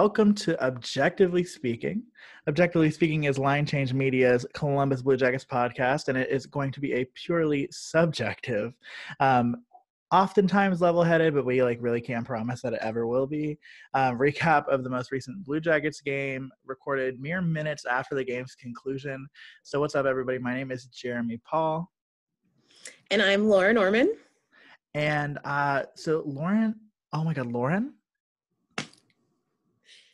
Welcome to Objectively Speaking. Objectively Speaking is Line Change Media's Columbus Blue Jackets podcast, and it is going to be a purely subjective, um, oftentimes level-headed, but we like really can't promise that it ever will be. Um, recap of the most recent Blue Jackets game, recorded mere minutes after the game's conclusion. So, what's up, everybody? My name is Jeremy Paul, and I'm Laura Norman. And uh, so, Lauren, oh my God, Lauren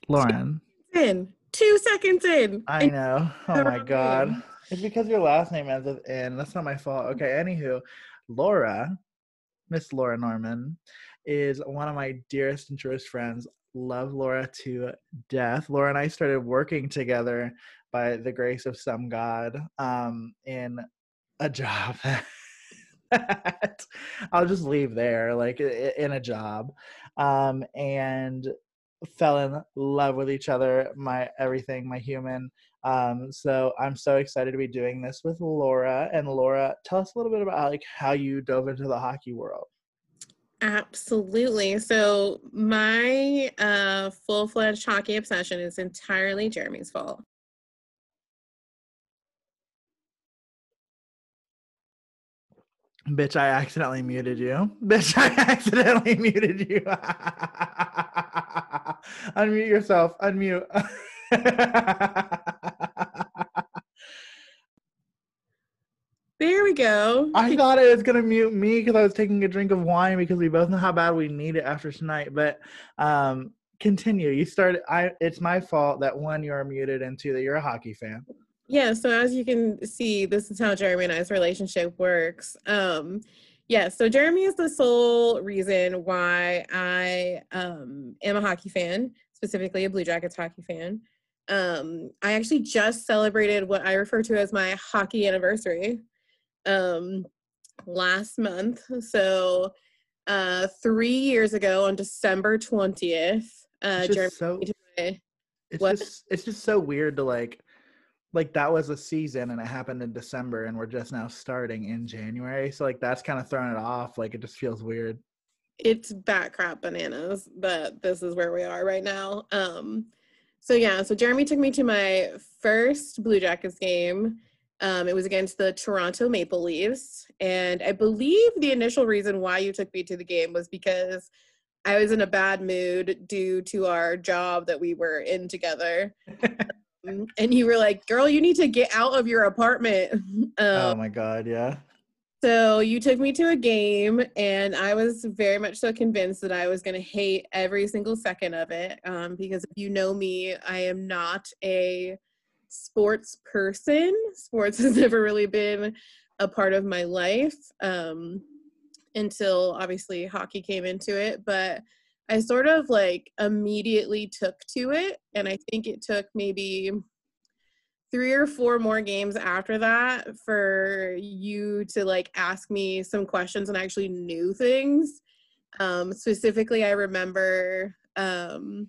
Lauren. In two seconds in. I know. Oh my god. It's because your last name ends with in. That's not my fault. Okay. Anywho, Laura, Miss Laura Norman, is one of my dearest and truest friends. Love Laura to death. Laura and I started working together by the grace of some God um, in a job. I'll just leave there, like in a job. Um, and fell in love with each other, my everything, my human. Um, so I'm so excited to be doing this with Laura. And Laura, tell us a little bit about like how you dove into the hockey world. Absolutely. So my uh, full-fledged hockey obsession is entirely Jeremy's fault. Bitch, I accidentally muted you. Bitch, I accidentally muted you. Unmute yourself. Unmute. there we go. I thought it was gonna mute me because I was taking a drink of wine because we both know how bad we need it after tonight. But um, continue. You started. I. It's my fault that one you're muted and two that you're a hockey fan. Yeah, so as you can see, this is how Jeremy and I's relationship works. Um, yeah, so Jeremy is the sole reason why I um, am a hockey fan, specifically a Blue Jackets hockey fan. Um, I actually just celebrated what I refer to as my hockey anniversary um, last month. So uh, three years ago on December 20th, uh, Jeremy. So, it's, just, it's just so weird to like like that was a season and it happened in December and we're just now starting in January. So like that's kind of throwing it off. Like it just feels weird. It's bat crap bananas, but this is where we are right now. Um so yeah, so Jeremy took me to my first Blue Jackets game. Um, it was against the Toronto Maple Leafs. And I believe the initial reason why you took me to the game was because I was in a bad mood due to our job that we were in together. and you were like, "Girl, you need to get out of your apartment." Um, oh my god, yeah. So you took me to a game, and I was very much so convinced that I was going to hate every single second of it. Um, because if you know me, I am not a sports person. Sports has never really been a part of my life um, until obviously hockey came into it. But I sort of like immediately took to it. And I think it took maybe three or four more games after that for you to like ask me some questions and actually knew things. Um, specifically, I remember, um,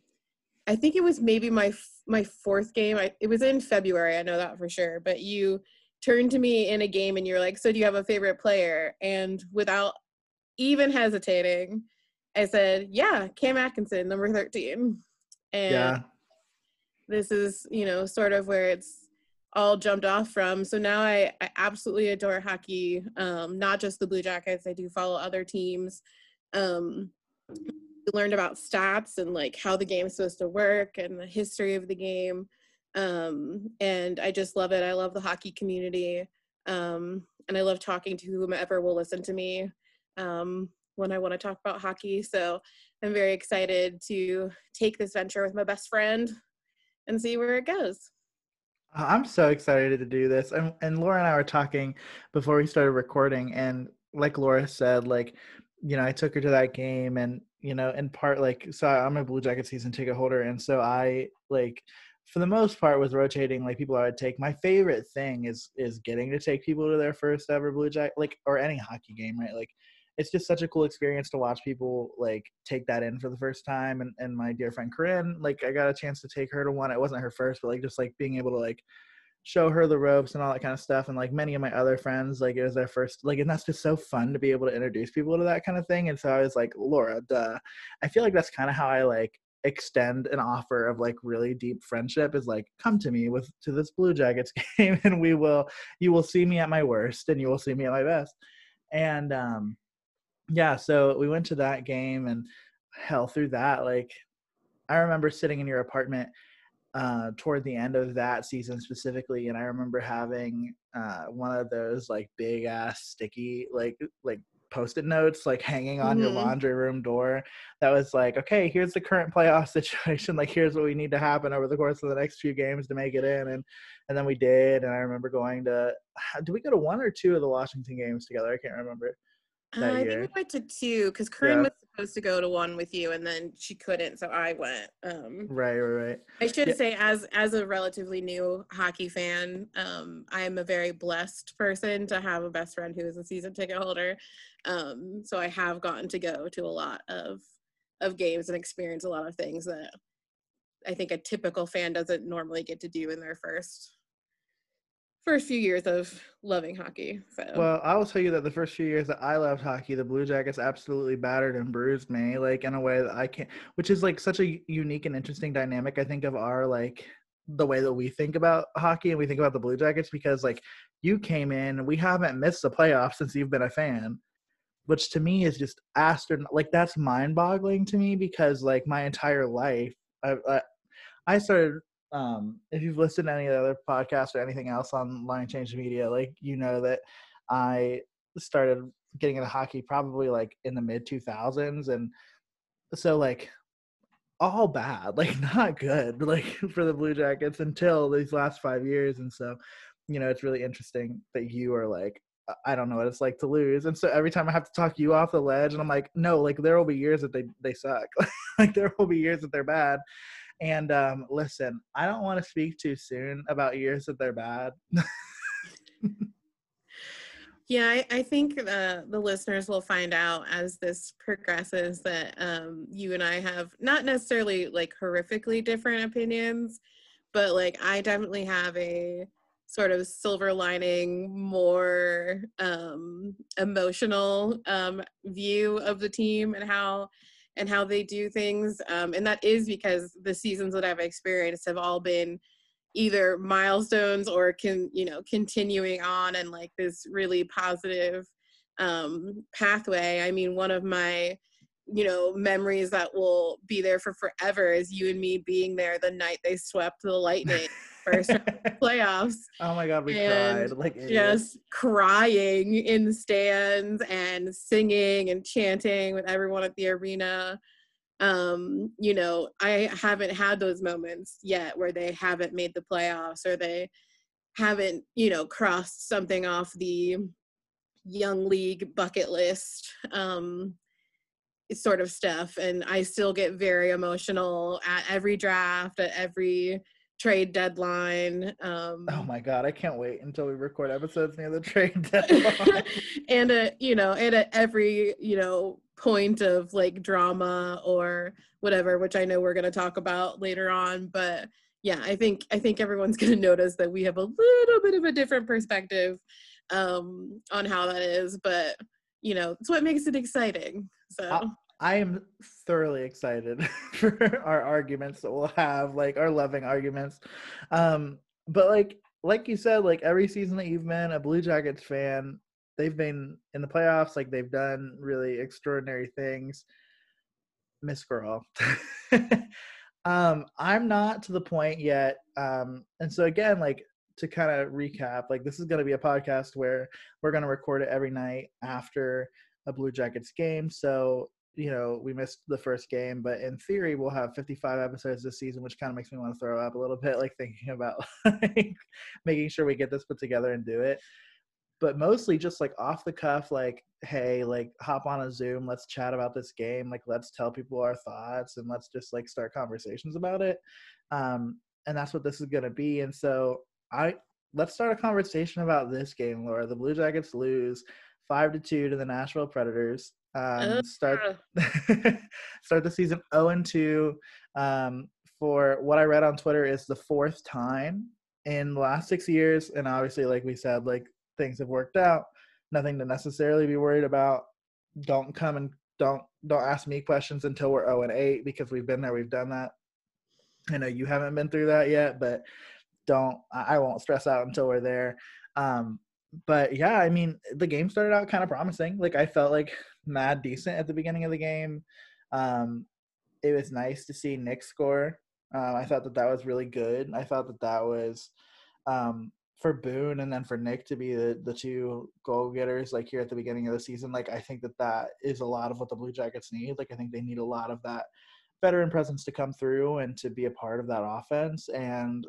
I think it was maybe my my fourth game. I, it was in February. I know that for sure. But you turned to me in a game and you're like, "So do you have a favorite player?" And without even hesitating, I said, yeah, Cam Atkinson, number 13. And yeah. this is, you know, sort of where it's all jumped off from. So now I, I absolutely adore hockey, um, not just the Blue Jackets. I do follow other teams. Um, learned about stats and like how the game's supposed to work and the history of the game. Um, and I just love it. I love the hockey community. Um, and I love talking to whomever will listen to me. Um, when I want to talk about hockey. So I'm very excited to take this venture with my best friend and see where it goes. Uh, I'm so excited to do this. And, and Laura and I were talking before we started recording, and like Laura said, like, you know, I took her to that game, and you know, in part, like, so I'm a Blue Jacket season ticket holder, and so I like, for the most part, was rotating like people I would take. My favorite thing is is getting to take people to their first ever Blue Jacket, like, or any hockey game, right? Like, it's just such a cool experience to watch people like take that in for the first time. And and my dear friend Corinne, like I got a chance to take her to one. It wasn't her first, but like just like being able to like show her the ropes and all that kind of stuff. And like many of my other friends, like it was their first, like, and that's just so fun to be able to introduce people to that kind of thing. And so I was like, Laura, duh. I feel like that's kind of how I like extend an offer of like really deep friendship is like come to me with to this blue jackets game and we will you will see me at my worst and you will see me at my best and um yeah so we went to that game and hell through that like i remember sitting in your apartment uh, toward the end of that season specifically, and I remember having uh, one of those like big ass sticky like like post-it notes like hanging on mm-hmm. your laundry room door that was like okay here's the current playoff situation like here's what we need to happen over the course of the next few games to make it in and and then we did and i remember going to did we go to one or two of the washington games together i can't remember uh, I think we went to two because Corinne yeah. was supposed to go to one with you, and then she couldn't, so I went. Um, right, right, right. I should yeah. say, as as a relatively new hockey fan, um, I am a very blessed person to have a best friend who is a season ticket holder. Um, so I have gotten to go to a lot of of games and experience a lot of things that I think a typical fan doesn't normally get to do in their first first few years of loving hockey. So. Well, I will tell you that the first few years that I loved hockey, the Blue Jackets absolutely battered and bruised me, like in a way that I can't, which is like such a unique and interesting dynamic. I think of our like the way that we think about hockey and we think about the Blue Jackets because like you came in, we haven't missed the playoffs since you've been a fan. Which to me is just astronaut. Like that's mind-boggling to me because like my entire life, I, I I started um, if you've listened to any of the other podcasts or anything else on Line Change Media, like you know that I started getting into hockey probably like in the mid 2000s, and so like all bad, like not good, like for the Blue Jackets until these last five years, and so you know it's really interesting that you are like I don't know what it's like to lose. And so every time I have to talk you off the ledge, and I'm like, no, like there will be years that they they suck. like there will be years that they're bad. And um, listen, I don't want to speak too soon about years that they're bad. yeah, I, I think uh, the listeners will find out as this progresses that um, you and I have not necessarily like horrifically different opinions, but like I definitely have a sort of silver lining, more um, emotional um, view of the team and how and how they do things. Um, and that is because the seasons that I've experienced have all been either milestones or can you know continuing on and like this really positive um, pathway. I mean, one of my you know memories that will be there for forever is you and me being there the night they swept the Lightning first playoffs. Oh my god, we cried like just crying in the stands and singing and chanting with everyone at the arena. Um, you know, I haven't had those moments yet where they haven't made the playoffs or they haven't, you know, crossed something off the young league bucket list. Um, sort of stuff and i still get very emotional at every draft at every trade deadline. Um, oh my god, I can't wait until we record episodes near the trade deadline. and at you know, and at every you know point of like drama or whatever, which I know we're going to talk about later on. But yeah, I think I think everyone's going to notice that we have a little bit of a different perspective um, on how that is. But you know, it's what makes it exciting. So. I am thoroughly excited for our arguments that we'll have, like our loving arguments. Um, but like like you said, like every season that you've been a Blue Jackets fan, they've been in the playoffs, like they've done really extraordinary things. Miss Girl. um, I'm not to the point yet. Um, and so again, like to kind of recap, like this is gonna be a podcast where we're gonna record it every night after a Blue Jackets game. So you know, we missed the first game, but in theory, we'll have 55 episodes this season, which kind of makes me want to throw up a little bit, like thinking about like, making sure we get this put together and do it. But mostly just like off the cuff, like, hey, like hop on a Zoom, let's chat about this game, like let's tell people our thoughts and let's just like start conversations about it. Um, and that's what this is gonna be. And so I let's start a conversation about this game, Laura. The Blue Jackets lose five to two to the Nashville Predators. Um, start start the season 0 and 2. Um, for what I read on Twitter is the fourth time in the last six years, and obviously, like we said, like things have worked out. Nothing to necessarily be worried about. Don't come and don't don't ask me questions until we're 0 and 8 because we've been there, we've done that. I know you haven't been through that yet, but don't I won't stress out until we're there. Um, but yeah, I mean, the game started out kind of promising. Like I felt like mad decent at the beginning of the game. Um, it was nice to see Nick score. Um, I thought that that was really good. I thought that that was um, for Boone and then for Nick to be the, the two goal getters like here at the beginning of the season. Like I think that that is a lot of what the Blue Jackets need. Like I think they need a lot of that veteran presence to come through and to be a part of that offense. And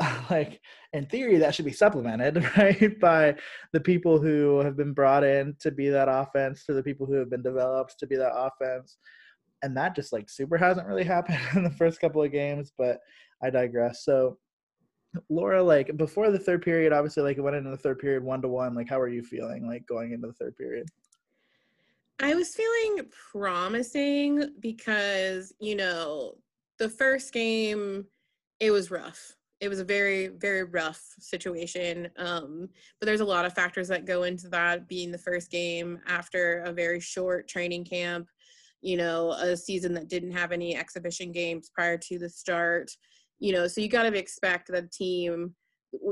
like in theory that should be supplemented right by the people who have been brought in to be that offense to the people who have been developed to be that offense. And that just like super hasn't really happened in the first couple of games but i digress. So laura like before the third period obviously like it went into the third period one to one. Like how are you feeling like going into the third period? I was feeling promising because you know the first game it was rough it was a very very rough situation um, but there's a lot of factors that go into that being the first game after a very short training camp you know a season that didn't have any exhibition games prior to the start you know so you got to expect that team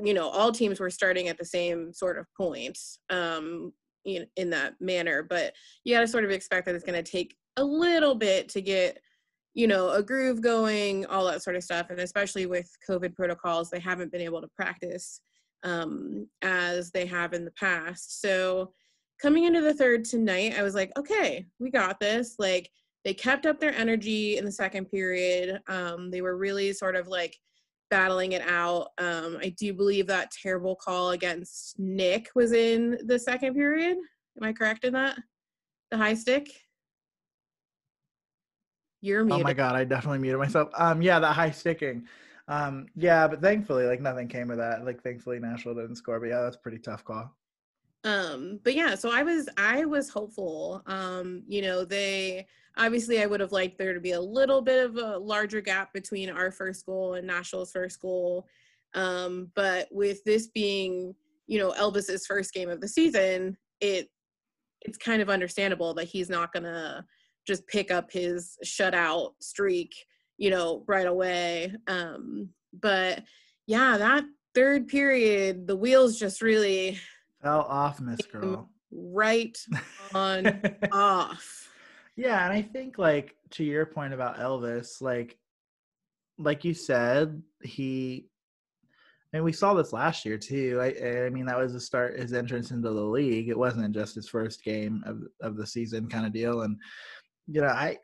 you know all teams were starting at the same sort of point um, in, in that manner but you got to sort of expect that it's going to take a little bit to get you know, a groove going, all that sort of stuff. And especially with COVID protocols, they haven't been able to practice um, as they have in the past. So coming into the third tonight, I was like, okay, we got this. Like they kept up their energy in the second period. Um, they were really sort of like battling it out. Um, I do believe that terrible call against Nick was in the second period. Am I correct in that? The high stick? You're muted. Oh my god, I definitely muted myself. Um, yeah, that high sticking. Um, yeah, but thankfully, like nothing came of that. Like thankfully, Nashville didn't score. But yeah, that's pretty tough call. Um, but yeah, so I was I was hopeful. Um, you know, they obviously I would have liked there to be a little bit of a larger gap between our first goal and Nashville's first goal. Um, but with this being, you know, Elvis's first game of the season, it it's kind of understandable that he's not gonna just pick up his shutout streak, you know, right away. Um, but yeah, that third period, the wheels just really fell off, Miss Girl. Right on off. Yeah, and I think like to your point about Elvis, like like you said, he I mean, we saw this last year too. I, I mean, that was the start his entrance into the league. It wasn't just his first game of of the season kind of deal, and you know, I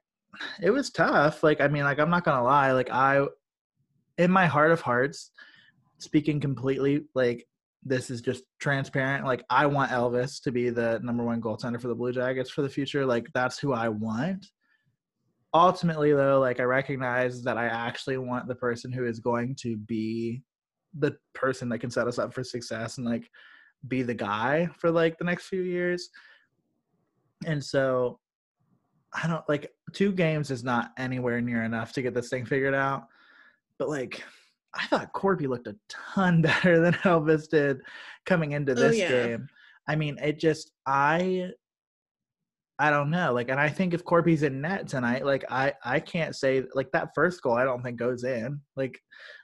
it was tough. Like, I mean, like I'm not gonna lie, like I in my heart of hearts, speaking completely like this is just transparent. Like I want Elvis to be the number one goaltender for the Blue Jackets for the future. Like that's who I want. Ultimately though, like I recognize that I actually want the person who is going to be the person that can set us up for success and like be the guy for like the next few years. And so I don't like two games is not anywhere near enough to get this thing figured out. But like I thought Korpi looked a ton better than Elvis did coming into oh, this oh, yeah. game. I mean, it just I I don't know. Like and I think if Korpi's in net tonight, like I I can't say like that first goal I don't think goes in. Like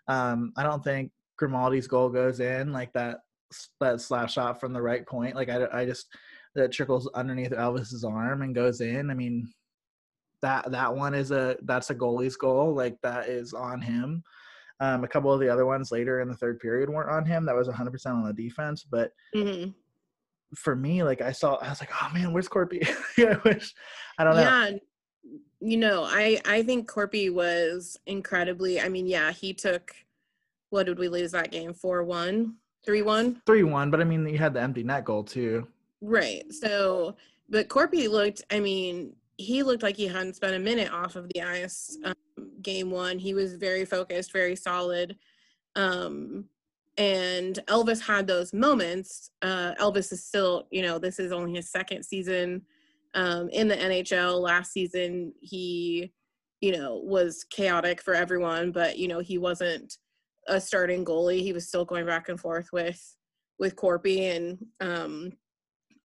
um I don't think Grimaldi's goal goes in like that that slap shot from the right point. Like I I just that trickles underneath Elvis's arm and goes in. I mean, that that one is a that's a goalie's goal. Like that is on him. Um, a couple of the other ones later in the third period weren't on him. That was 100% on the defense. But mm-hmm. for me, like I saw, I was like, oh man, where's Korpi? I wish, I don't know. Yeah, you know, I I think Korpi was incredibly. I mean, yeah, he took. What did we lose that game? Four one, three one, three one. But I mean, you had the empty net goal too. Right. So, but Korpi looked. I mean, he looked like he hadn't spent a minute off of the ice um, game one. He was very focused, very solid. Um, and Elvis had those moments. Uh, Elvis is still, you know, this is only his second season um, in the NHL. Last season, he, you know, was chaotic for everyone, but you know, he wasn't a starting goalie. He was still going back and forth with with Korpi, and um,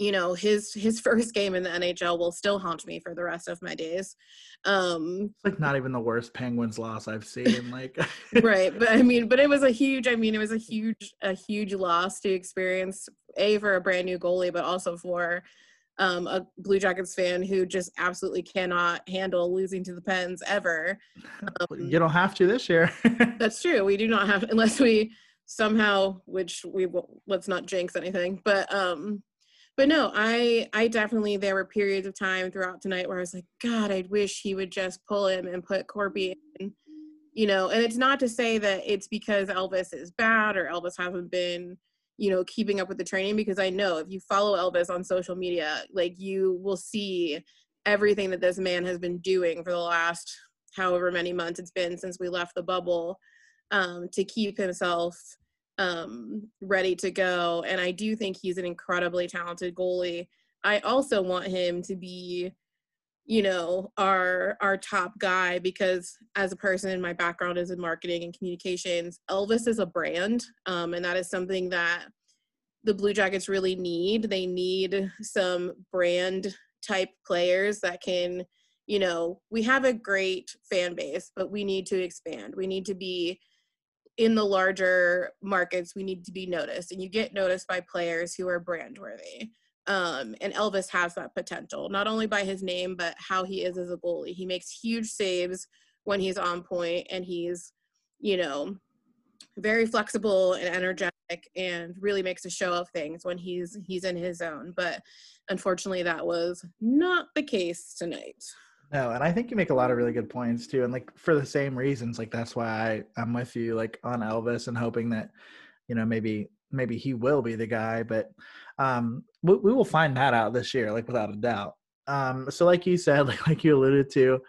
you know his his first game in the NHL will still haunt me for the rest of my days. Um It's like not even the worst Penguins loss I've seen. Like right, but I mean, but it was a huge. I mean, it was a huge a huge loss to experience. A for a brand new goalie, but also for um, a Blue Jackets fan who just absolutely cannot handle losing to the Pens ever. Um, you don't have to this year. that's true. We do not have unless we somehow, which we will, let's not jinx anything, but um, but no, I I definitely there were periods of time throughout tonight where I was like, God, I wish he would just pull him and put Korpi in, you know. And it's not to say that it's because Elvis is bad or Elvis hasn't been, you know, keeping up with the training because I know if you follow Elvis on social media, like you will see everything that this man has been doing for the last however many months it's been since we left the bubble um, to keep himself um, ready to go. And I do think he's an incredibly talented goalie. I also want him to be, you know, our our top guy because as a person, my background is in marketing and communications. Elvis is a brand, um, and that is something that the Blue Jackets really need. They need some brand type players that can, you know, we have a great fan base, but we need to expand. We need to be in the larger markets we need to be noticed and you get noticed by players who are brand worthy. Um, and elvis has that potential not only by his name but how he is as a goalie. He makes huge saves when he's on point and he's you know very flexible and energetic and really makes a show of things when he's he's in his zone. But unfortunately that was not the case tonight no, and I think you make a lot of really good points too. And like for the same reasons, like that's why I, I'm with you like on Elvis and hoping that, you know, maybe maybe he will be the guy. But um we, we will find that out this year, like without a doubt. Um so like you said, like like you alluded to,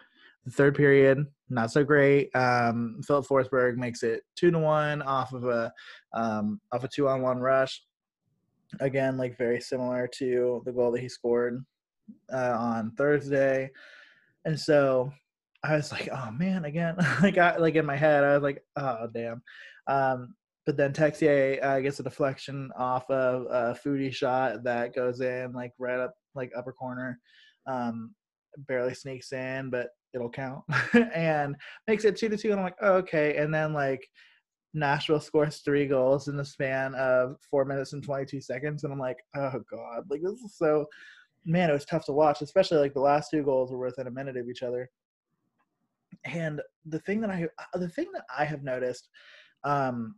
the third period, not so great. Um Filip Forsberg makes it two to one off of a um off a two on one rush. Again, like very similar to the goal that he scored uh, on Thursday. And so I was like, oh man, again. like I like in my head, I was like, oh damn. Um, but then Texier uh, gets a deflection off of a Foudy shot that goes in like right up like upper corner. Um, barely sneaks in, but it'll count and makes it two to two. And I'm like, oh, okay. And then like Nashville scores three goals in the span of four minutes and 22 seconds. And I'm like, oh God, like this is so man, it was tough to watch, especially like the last two goals were within a minute of each other. And the thing that I uh, the thing that I have noticed um,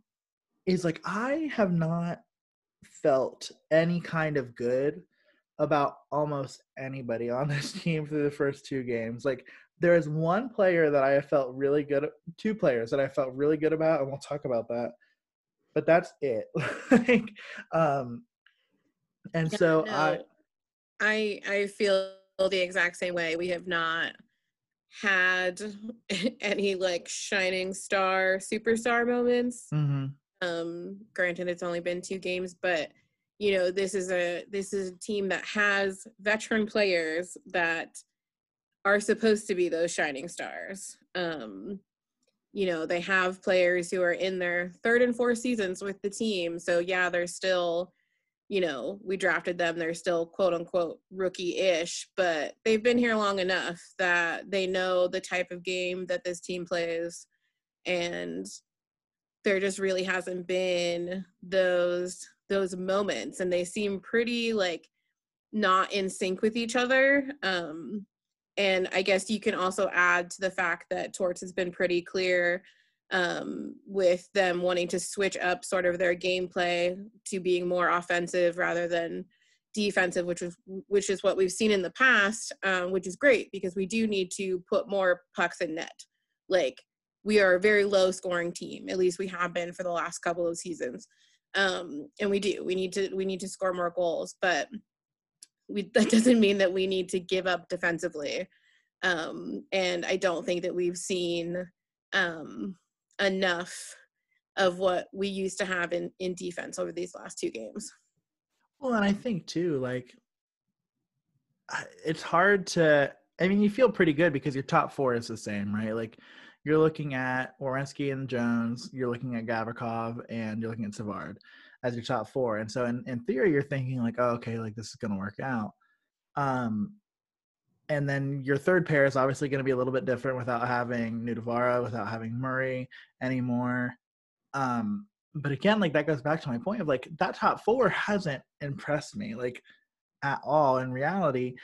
is like I have not felt any kind of good about almost anybody on this team through the first two games. Like there is one player that I have felt really good two players that I felt really good about and we'll talk about that. But that's it. like um and yeah, so no. I I I feel the exact same way. We have not had any like shining star superstar moments. Mm-hmm. Um, granted, it's only been two games, but you know this is a this is a team that has veteran players that are supposed to be those shining stars. Um, you know they have players who are in their third and fourth seasons with the team, so yeah, they're still you know, we drafted them, they're still quote unquote rookie ish, but they've been here long enough that they know the type of game that this team plays. And there just really hasn't been those those moments and they seem pretty like not in sync with each other um and i guess you can also add to the fact that torts has been pretty clear um, with them wanting to switch up sort of their gameplay to being more offensive rather than defensive, which is which is what we've seen in the past, um, which is great because we do need to put more pucks in net. Like we are a very low scoring team, at least we have been for the last couple of seasons, um, and we do. We need to we need to score more goals, but we that doesn't mean that we need to give up defensively. Um, and I don't think that we've seen um, enough of what we used to have in in defense over these last two games. Well, and I think too, like it's hard to. I mean, you feel pretty good because your top four is the same, right? Like you're looking at Werenski and Jones, you're looking at Gavrikov, and you're looking at Savard. as your top four. And so in, in theory, you're thinking like, oh, okay, like this is going to work out. Um, and then your third pair is obviously going to be a little bit different without having Nutivaara, without having Murray anymore. Um, but again, like that goes back to my point of like that top four hasn't impressed me like at all. In reality,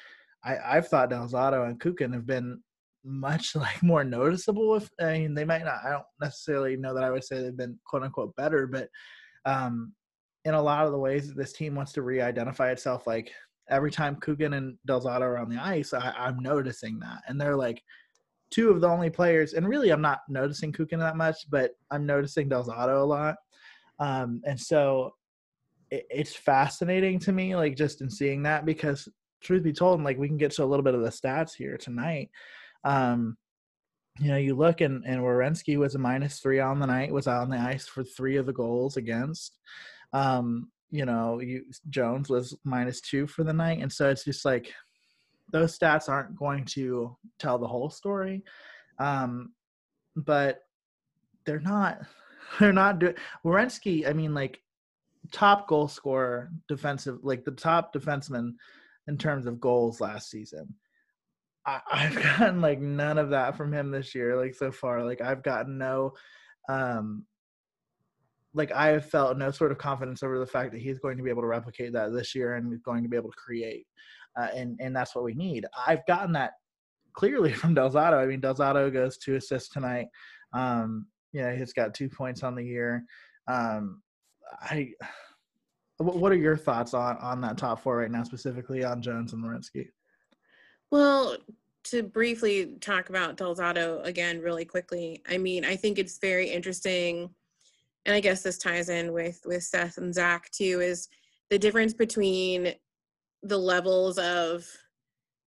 I, I've thought Del Zotto and Kukan have been much like more noticeable. If I mean they might not, I don't necessarily know that I would say they've been quote unquote better, but um, in a lot of the ways that this team wants to re-identify itself, like every time Kukan and Del Zotto are on the ice, I, I'm noticing that, and they're like two of the only players. And really, I'm not noticing Kukan that much, but I'm noticing Del Zotto a lot. Um, and so it, it's fascinating to me, like just in seeing that, because truth be told, like we can get to a little bit of the stats here tonight. Um, you know, you look and and Werenski was a minus three on the night, was on the ice for three of the goals against. Um, you know, you Jones was minus two for the night, and so it's just like those stats aren't going to tell the whole story, um, but they're not. They're not doing Werenski. I mean, like top goal scorer, defensive, like the top defenseman in terms of goals last season. I, have gotten like none of that from him this year, like so far. Like I've gotten no um like I have felt no sort of confidence over the fact that he's going to be able to replicate that this year and going to be able to create. Uh, and and that's what we need. I've gotten that clearly from Del Zotto. I mean, Del Zotto goes two assists tonight. Um, you know, he's got two points on the year. Um, I, what are your thoughts on on that top four right now, specifically on Jones and Werenski? Well, to briefly talk about Del Zotto again, really quickly. I mean, I think it's very interesting, and I guess this ties in with with Seth and Zach too. Is the difference between the levels of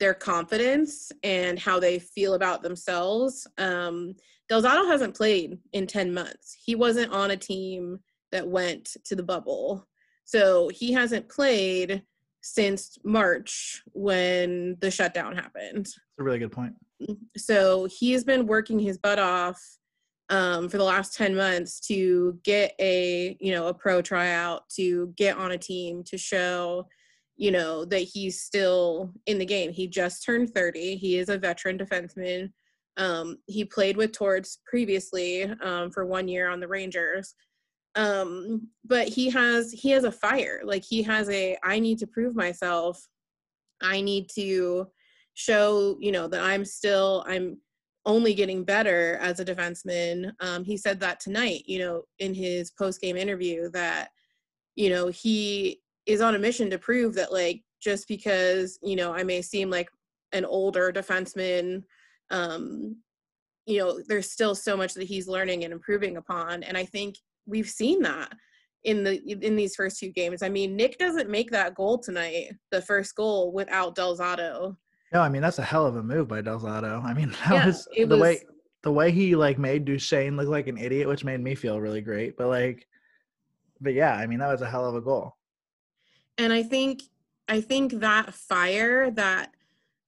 their confidence and how they feel about themselves. Um, hasn't played in 10 months. He wasn't on a team that went to the bubble. So he hasn't played since March when the shutdown happened. That's a really good point. So he's been working his butt off um, for the last 10 months to get a, you know, a pro tryout, to get on a team, to show, you know, that he's still in the game. He just turned 30. He is a veteran defenseman. Um, he played with Torts previously um, for one year on the Rangers um but he has he has a fire like he has a i need to prove myself i need to show you know that i'm still i'm only getting better as a defenseman um he said that tonight you know in his post game interview that you know he is on a mission to prove that like just because you know i may seem like an older defenseman um you know there's still so much that he's learning and improving upon and i think we've seen that in the in these first two games. I mean, Nick doesn't make that goal tonight, the first goal without Del Zotto. No, I mean that's a hell of a move by Del Zotto. I mean, that yeah, was the was, way the way he like made Duchene look like an idiot, which made me feel really great. But like, but yeah, I mean that was a hell of a goal. And I think I think that fire, that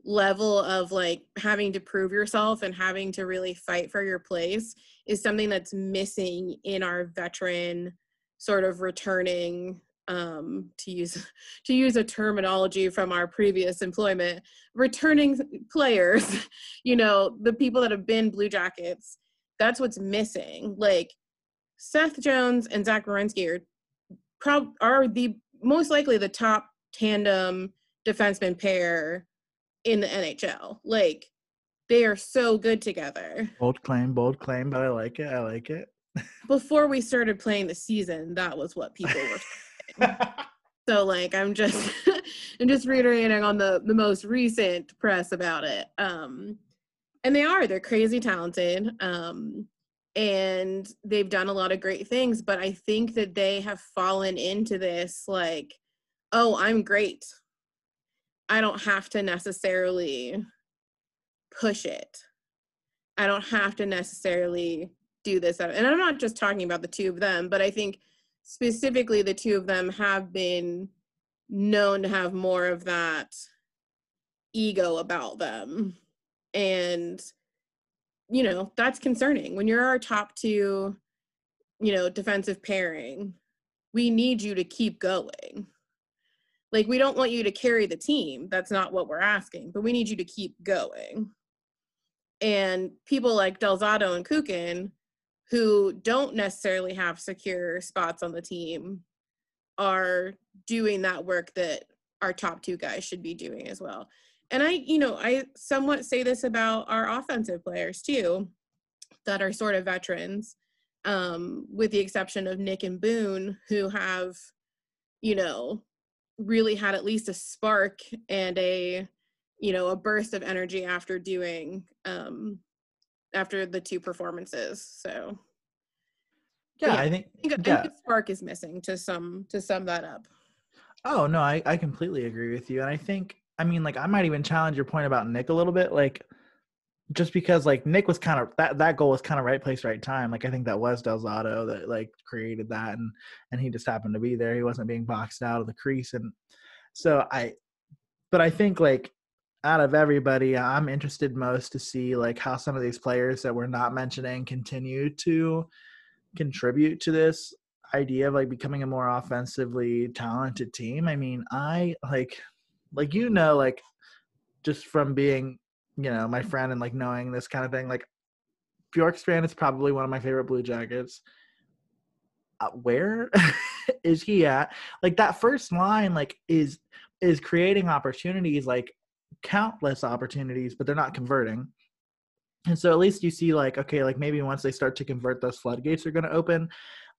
level of like having to prove yourself and having to really fight for your place is something that's missing in our veteran sort of returning um, to use to use a terminology from our previous employment returning players you know the people that have been blue jackets that's what's missing like seth jones and zach Werenski are prob- are the most likely the top tandem defenseman pair in the nhl like they are so good together. Bold claim, bold claim, but I like it. I like it. Before we started playing the season, that was what people were. So like I'm just I'm just reiterating on the the most recent press about it. Um and they are they're crazy talented. Um and they've done a lot of great things, but I think that they have fallen into this like oh, I'm great. I don't have to necessarily push it. I don't have to necessarily do this. And I'm not just talking about the two of them, but I think specifically the two of them have been known to have more of that ego about them. And, you know, that's concerning. When you're our top two, you know, defensive pairing, we need you to keep going. Like we don't want you to carry the team. That's not what we're asking, but we need you to keep going. And people like Del Zotto and Kukan, who don't necessarily have secure spots on the team, are doing that work that our top two guys should be doing as well. And I, you know, I somewhat say this about our offensive players too, that are sort of veterans, um, with the exception of Nick and Boone, who have, you know, really had at least a spark and a, you know, a burst of energy after doing, um, after the two performances. So, yeah, yeah I think, I think, yeah. I think spark is missing to sum to sum that up. Oh no, I, I completely agree with you. And I think I mean like I might even challenge your point about Nick a little bit. Like just because like Nick was kind of that that goal was kind of right place, right time. Like I think that was Del Zotto that like created that and and he just happened to be there. He wasn't being boxed out of the crease. And so I but I think like out of everybody, I'm interested most to see like how some of these players that we're not mentioning continue to contribute to this idea of like becoming a more offensively talented team. I mean, I like like you know like just from being you know my friend and like knowing this kind of thing like Bjorkstrand is probably one of my favorite Blue Jackets. Uh, where is he at? Like that first line, like is is creating opportunities, like countless opportunities, but they're not converting. And so at least you see, like, okay, like maybe once they start to convert, those floodgates are going to open.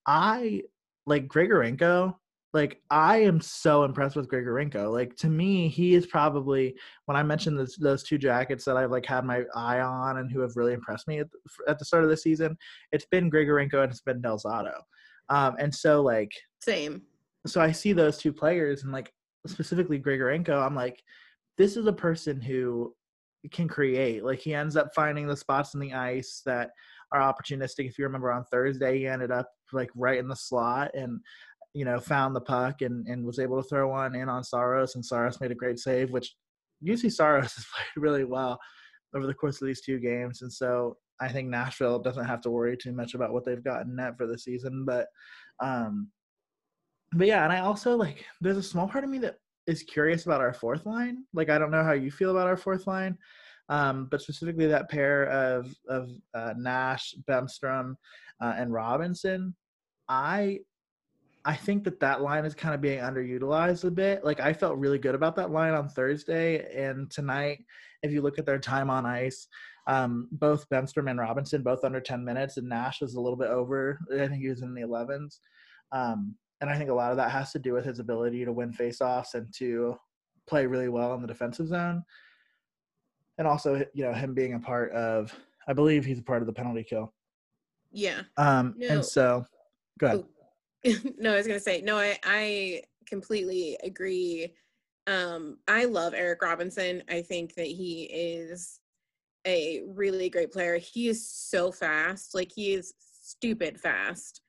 I like Grigorenko. Like I am so impressed with Grigorenko. Like to me, he is probably when I mentioned this, those two jackets that I've like had my eye on and who have really impressed me at the, at the start of the season. It's been Grigorenko and it's been Del Zotto. Um, and so like same. So I see those two players and like specifically Grigorenko. I'm like, this is a person who can create. Like he ends up finding the spots in the ice that are opportunistic. If you remember on Thursday, he ended up like right in the slot and you know found the puck and and was able to throw one in on Saros and Saros made a great save, which usually Saros has played really well over the course of these two games, and so I think Nashville doesn't have to worry too much about what they've gotten net for the season, but um but yeah, and I also like there's a small part of me that is curious about our fourth line. Like I don't know how you feel about our fourth line. Um, but specifically that pair of of uh, Nash, Bemstrom, uh, and Robinson, I I think that that line is kind of being underutilized a bit. Like I felt really good about that line on Thursday and tonight. If you look at their time on ice, um, both Bemstrom and Robinson both under 10 minutes, and Nash was a little bit over. I think he was in the 11s. Um, and I think a lot of that has to do with his ability to win faceoffs and to play really well in the defensive zone. And also you know him being a part of i believe he's a part of the penalty kill. Yeah. Um no. and so go ahead. No i was gonna say no i i completely agree. Um i love eric robinson. I think that he is a really great player. He is so fast. Like he is stupid fast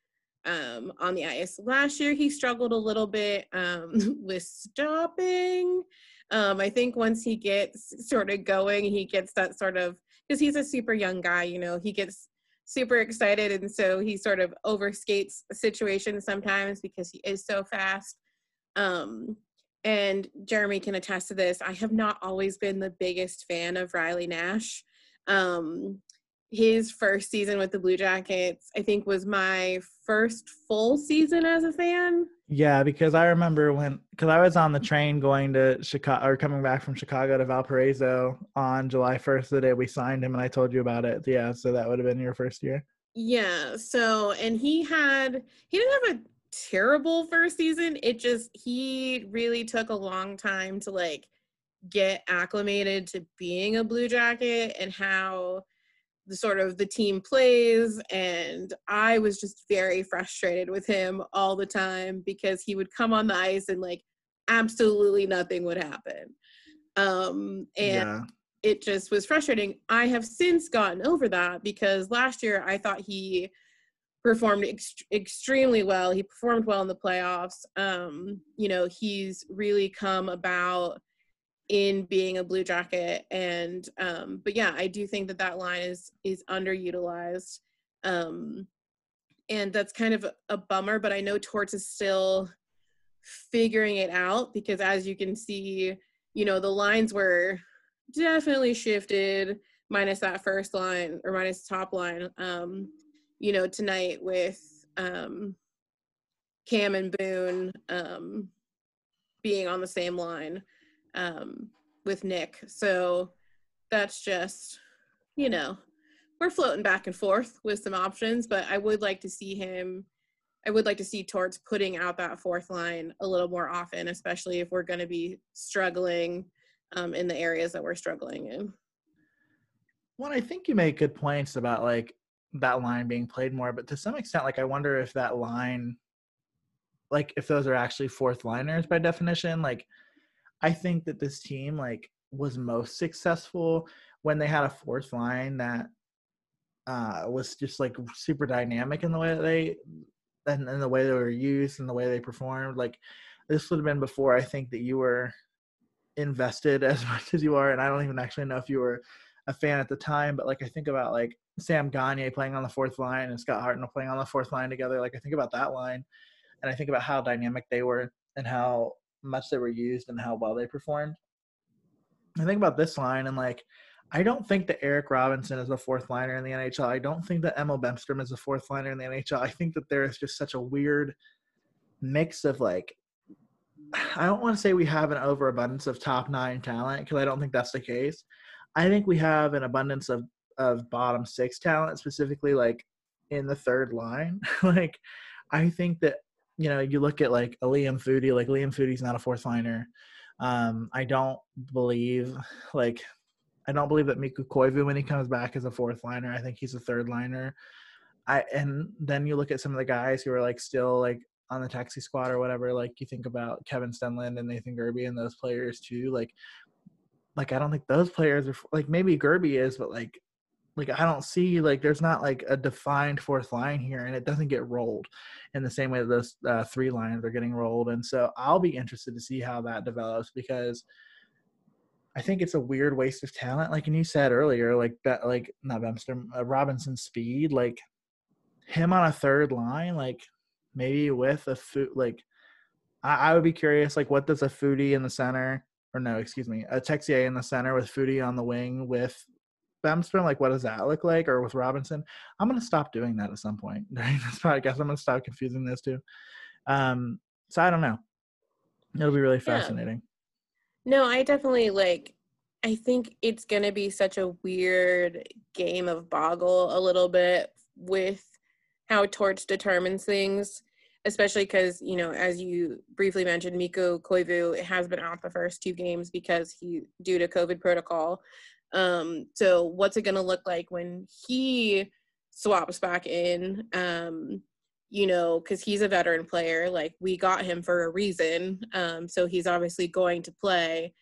um on the ice last year he struggled a little bit um with stopping um, I think once he gets sort of going, he gets that sort of because he's a super young guy, you know, he gets super excited and so he sort of overskates situations sometimes because he is so fast. Um, and Jeremy can attest to this. I have not always been the biggest fan of Riley Nash. Um, his first season with the Blue Jackets, I think, was my first full season as a fan. Yeah, because I remember when, because I was on the train going to Chicago or coming back from Chicago to Valparaiso on July 1st, the day we signed him, and I told you about it. Yeah, so that would have been your first year. Yeah, so, and he had, he didn't have a terrible first season. It just, he really took a long time to like get acclimated to being a Blue Jacket and how the sort of the team plays and i was just very frustrated with him all the time because he would come on the ice and like absolutely nothing would happen. Um and yeah. it just was frustrating. I have since gotten over that because last year i thought he performed ex- extremely well. He performed well in the playoffs. Um you know he's really come about in being a blue jacket and um but yeah i do think that that line is is underutilized um and that's kind of a bummer. But I know Torts is still figuring it out because, as you can see, you know the lines were definitely shifted minus that first line or minus top line. Um, you know tonight with um, Cam and Boone um, being on the same line um, with Nick. So that's just, you know, we're floating back and forth with some options, but I would like to see him. I would like to see Torts putting out that fourth line a little more often, especially if we're going to be struggling um, in the areas that we're struggling in. Well, I think you make good points about like that line being played more, but to some extent, like I wonder if that line like if those are actually fourth liners by definition like i think that this team like was most successful when they had a fourth line that uh was just like super dynamic in the way that they and, and the way they were used and the way they performed. Like this would have been before i think that you were invested as much as you are and i don't even actually know if you were a fan at the time but like i think about like sam gagner playing on the fourth line and scott hartnell playing on the fourth line together. Like i think about that line and I think about how dynamic they were and how much they were used and how well they performed. I think about this line and like I don't think that Eric Robinson is a fourth liner in the NHL. I don't think that Emil Bemstrom is a fourth liner in the NHL. I think that there is just such a weird mix of like I don't want to say we have an overabundance of top nine talent because I don't think that's the case. I think we have an abundance of of bottom six talent, specifically like in the third line. like I think that you know, you look at like a Liam Foudy, like Liam Foudy's not a fourth liner. Um, I don't believe like I don't believe that Mikko Koivu when he comes back is a fourth liner. I think he's a third liner. I and then you look at some of the guys who are like still like on the taxi squad or whatever. Like you think about Kevin Stenlund and Nathan Gerbe and those players too. Like like I don't think those players are like maybe Gerbe is, but like like I don't see like there's not like a defined fourth line here, and it doesn't get rolled in the same way that those uh, three lines are getting rolled. And so I'll be interested to see how that develops because I think it's a weird waste of talent. Like and you said earlier, like that, like not Bemster, uh, Robinson speed, like him on a third line, like maybe with a food, like I, I would be curious, like what does a Foudy in the center or no, excuse me, a Texier in the center with Foudy on the wing with Bemstrom, like what does that look like? Or with Robinson, I'm gonna stop doing that at some point during this podcast. I'm gonna stop confusing those two. Um, so I don't know. It'll be really fascinating. Yeah. No, I definitely like. I think it's gonna be such a weird game of boggle a little bit with how Torts determines things, especially because you know, as you briefly mentioned, Mikko Koivu has been out the first two games because he due to COVID protocol. Um, so what's it going to look like when he swaps back in? Um, you know, because he's a veteran player. Like we got him for a reason. Um, so he's obviously going to play.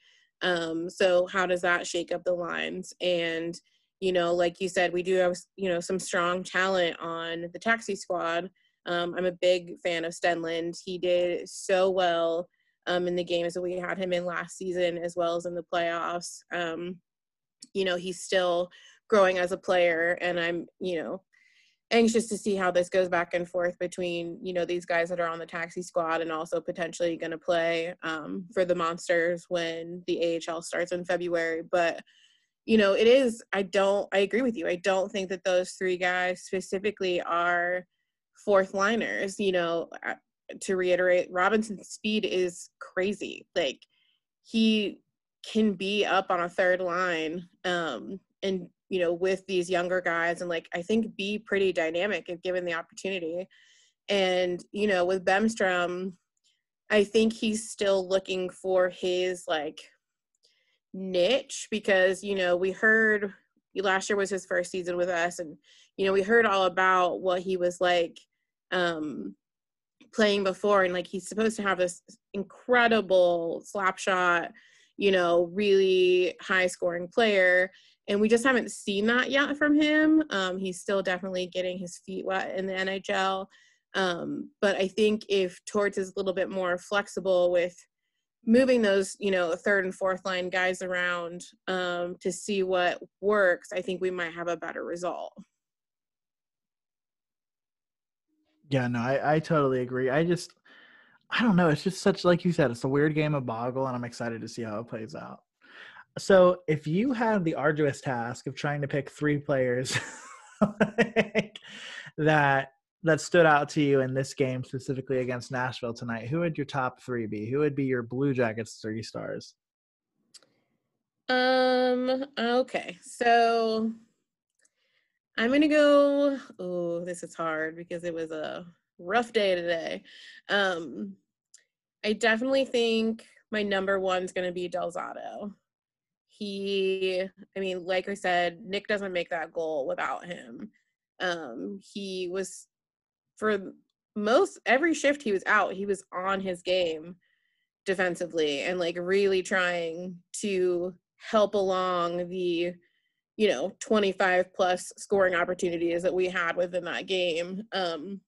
Um, so how does that shake up the lines? And you know, like you said, we do have you know some strong talent on the taxi squad. Um, I'm a big fan of Stenlund. He did so well um, in the games that we had him in last season, as well as in the playoffs. Um, you know he's still growing as a player and i'm you know anxious to see how this goes back and forth between you know these guys that are on the taxi squad and also potentially going to play um, for the monsters when the ahl starts in february. But you know it is i don't i agree with you. I don't think that those three guys specifically are fourth liners you know to reiterate robinson's speed is crazy. Like he can be up on a third line um, and you know with these younger guys and like i think be pretty dynamic if given the opportunity. And you know with bemstrom i think he's still looking for his like niche because you know we heard last year was his first season with us and you know we heard all about what he was like um playing before and like he's supposed to have this incredible slap shot you know, really high scoring player. And we just haven't seen that yet from him. Um, he's still definitely getting his feet wet in the NHL. Um, but I think if Torts is a little bit more flexible with moving those, you know, third and fourth line guys around um, to see what works, I think we might have a better result. Yeah, no, I, I totally agree. I just I don't know. It's just such like you said, it's a weird game of boggle, and I'm excited to see how it plays out. So if you had the arduous task of trying to pick three players that that stood out to you in this game specifically against Nashville tonight, who would your top three be? Who would be your Blue Jackets three stars? Um. Okay. So I'm gonna go. Oh, this is hard because it was a rough day today. Um, I definitely think my number one is gonna be Del Zotto. He, I mean, like I said, Nick doesn't make that goal without him. Um, he was for most every shift he was out, he was on his game defensively and like really trying to help along the you know 25 plus scoring opportunities that we had within that game um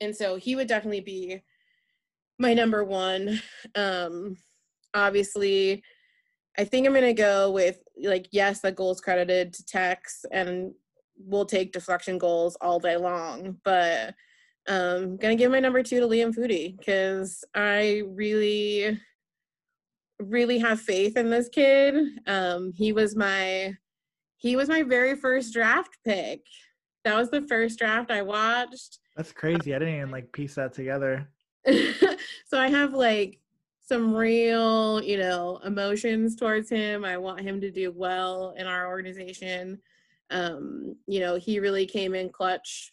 and so he would definitely be my number one um obviously i think i'm to go with like yes the goals credited to tex and we'll take deflection goals all day long but um gonna give my number two to liam Foudy because i really really have faith in this kid. Um, he was my he was my very first draft pick. That was the first draft I watched. That's crazy. I didn't even like piece that together. so I have like some real, you know, emotions towards him. I want him to do well in our organization. Um, you know, he really came in clutch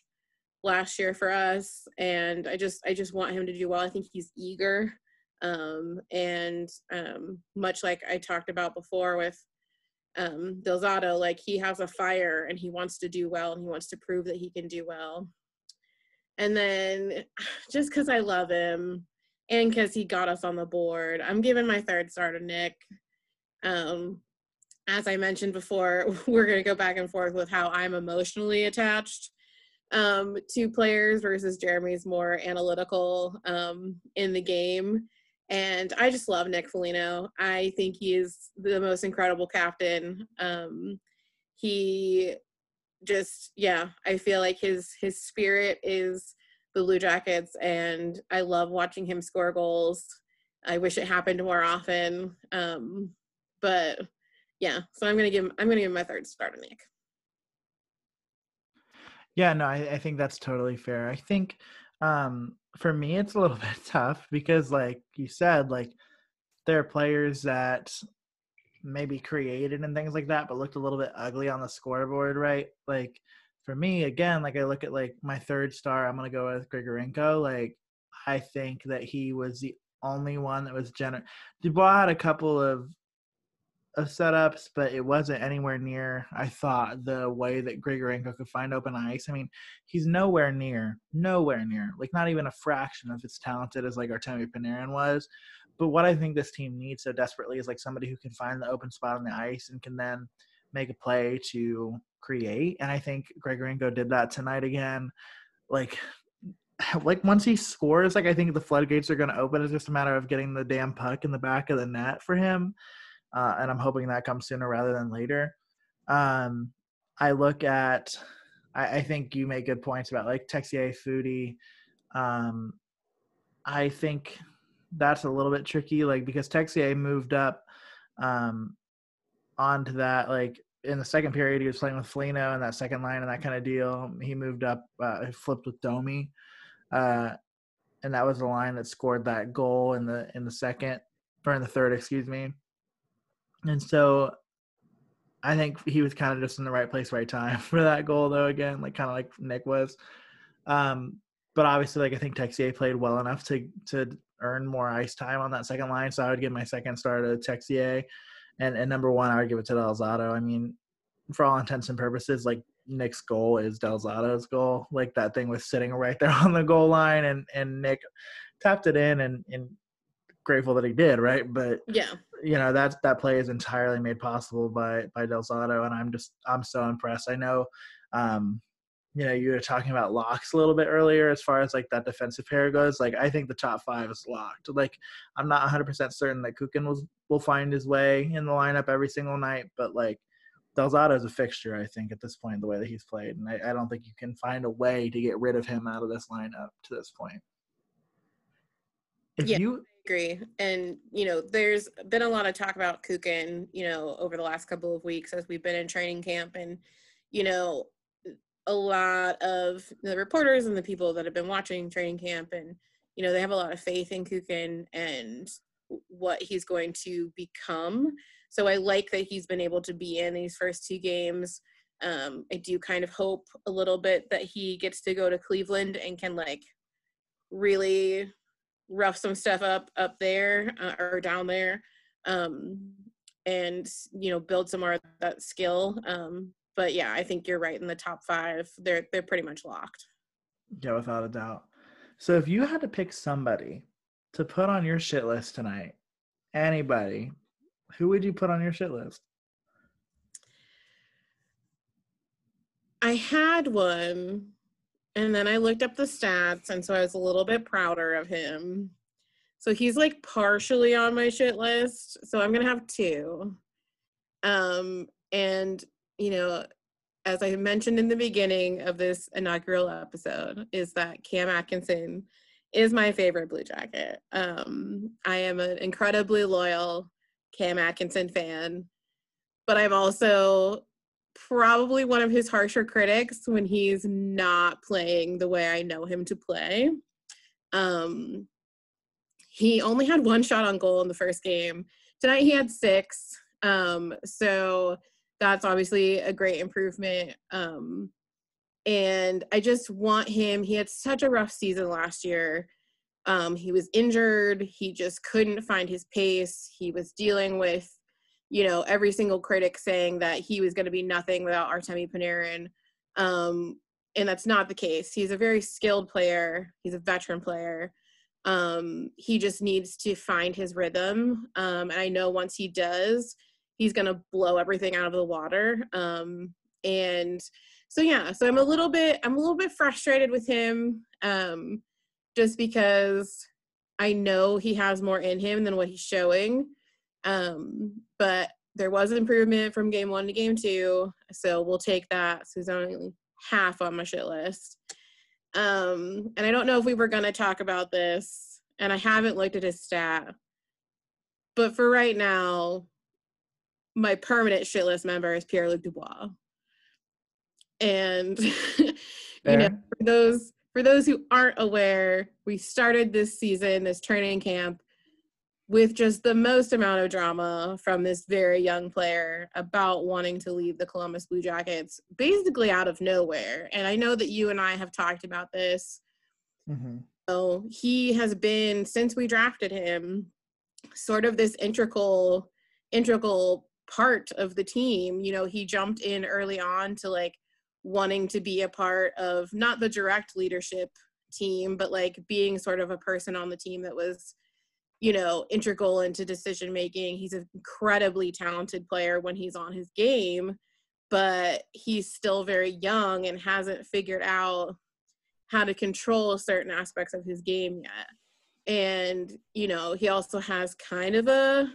last year for us and I just I just want him to do well. I think he's eager um, and um, much like I talked about before with um, Del Zotto, like he has a fire and he wants to do well and he wants to prove that he can do well. And then just because I love him and because he got us on the board, I'm giving my third star to Nick. Um, as I mentioned before, we're going to go back and forth with how I'm emotionally attached um, to players versus Jeremy's more analytical um, in the game. And I just love Nick Foligno. I think he is the most incredible captain. Um, he just, yeah, I feel like his his spirit is the Blue Jackets, and I love watching him score goals. I wish it happened more often. Um, but yeah, so I'm gonna give I'm gonna give my third star to Nick. Yeah, no, I, I think that's totally fair. I think um, for me, it's a little bit tough because, like you said, like there are players that maybe created and things like that, but looked a little bit ugly on the scoreboard, right? Like for me, again, like I look at like my third star, I'm gonna go with Grigorenko. Like I think that he was the only one that was gener. Dubois had a couple of of setups, but it wasn't anywhere near, I thought, the way that Grigorenko could find open ice. I mean, he's nowhere near, nowhere near, like not even a fraction of as talented as like Artemi Panarin was. But what I think this team needs so desperately is like somebody who can find the open spot on the ice and can then make a play to create. And I think Grigorenko did that tonight again. Like like once he scores, like I think the floodgates are going to open. It's just a matter of getting the damn puck in the back of the net for him uh, and I'm hoping that comes sooner rather than later. Um, I look at, I, I, think you make good points about like Texier, Foudy. Um, I think that's a little bit tricky, like because Texier moved up um, onto that, like in the second period, he was playing with Foligno and that second line and that kind of deal. He moved up, uh, flipped with Domi, uh, and that was the line that scored that goal in the in the second or in the third, excuse me. And so I think he was kind of just in the right place, right time for that goal, though. Again, like kind of like Nick was. Um, but obviously, like I think Texier played well enough to to earn more ice time on that second line. So I would give my second star to Texier, and and number one, I would give it to Del Zotto. I mean, for all intents and purposes, like Nick's goal is Del Zotto's goal. Like that thing was sitting right there on the goal line, and and Nick tapped it in, and and grateful that he did, right? But yeah, you know that that play is entirely made possible by by Del Zotto, and I'm just I'm so impressed. I know, um, you know, you were talking about locks a little bit earlier as far as like that defensive pair goes. Like I think the top five is locked. Like I'm not 100 percent certain that Kukan will will find his way in the lineup every single night, but like Del Zotto's a fixture, I think, at this point, the way that he's played. And I, I don't think you can find a way to get rid of him out of this lineup to this point. If yeah, you I agree. And, you know, there's been a lot of talk about Kukan, you know, over the last couple of weeks as we've been in training camp. And, you know, a lot of the reporters and the people that have been watching training camp and, you know, they have a lot of faith in Kukan and what he's going to become. So I like that he's been able to be in these first two games. Um, I do kind of hope a little bit that he gets to go to Cleveland and can like really rough some stuff up up there uh, or down there um, and you know build some more of that skill um, but yeah i think you're right in the top five they're they're pretty much locked yeah without a doubt so if you had to pick somebody to put on your shit list tonight anybody who would you put on your shit list? I had one, and then I looked up the stats, and so I was a little bit prouder of him. So he's like partially on my shit list. So I'm gonna have two. Um, and you know, as I mentioned in the beginning of this inaugural episode, is that Cam Atkinson is my favorite Blue Jacket. Um, I am an incredibly loyal Cam Atkinson fan, but I'm also probably one of his harsher critics when he's not playing the way I know him to play. Um, he only had one shot on goal in the first game. Tonight he had six. Um, so that's obviously a great improvement. Um, and I just want him. He had such a rough season last year. Um, he was injured. He just couldn't find his pace. He was dealing with, you know, every single critic saying that he was going to be nothing without Artemi Panarin. Um, and that's not the case. He's a very skilled player. He's a veteran player. Um, he just needs to find his rhythm. Um, and I know once he does, he's going to blow everything out of the water. Um, and so, yeah, so I'm a little bit, I'm a little bit frustrated with him. Um, just because I know he has more in him than what he's showing. Um, but there was improvement from game one to game two, so we'll take that. So he's only half on my shit list. Um, and I don't know if we were gonna talk about this, and I haven't looked at his stat. But for right now, my permanent shit list member is Pierre Luc Dubois. And you know, for those for those who aren't aware, we started this season, this training camp, with just the most amount of drama from this very young player about wanting to leave the Columbus Blue Jackets, basically out of nowhere. And I know that you and I have talked about this. Mm-hmm. So he has been since we drafted him, sort of this integral, integral part of the team. You know, he jumped in early on to like wanting to be a part of not the direct leadership team, but like being sort of a person on the team that was, you know, integral into decision making. He's an incredibly talented player when he's on his game, but he's still very young and hasn't figured out how to control certain aspects of his game yet. And, you know, he also has kind of a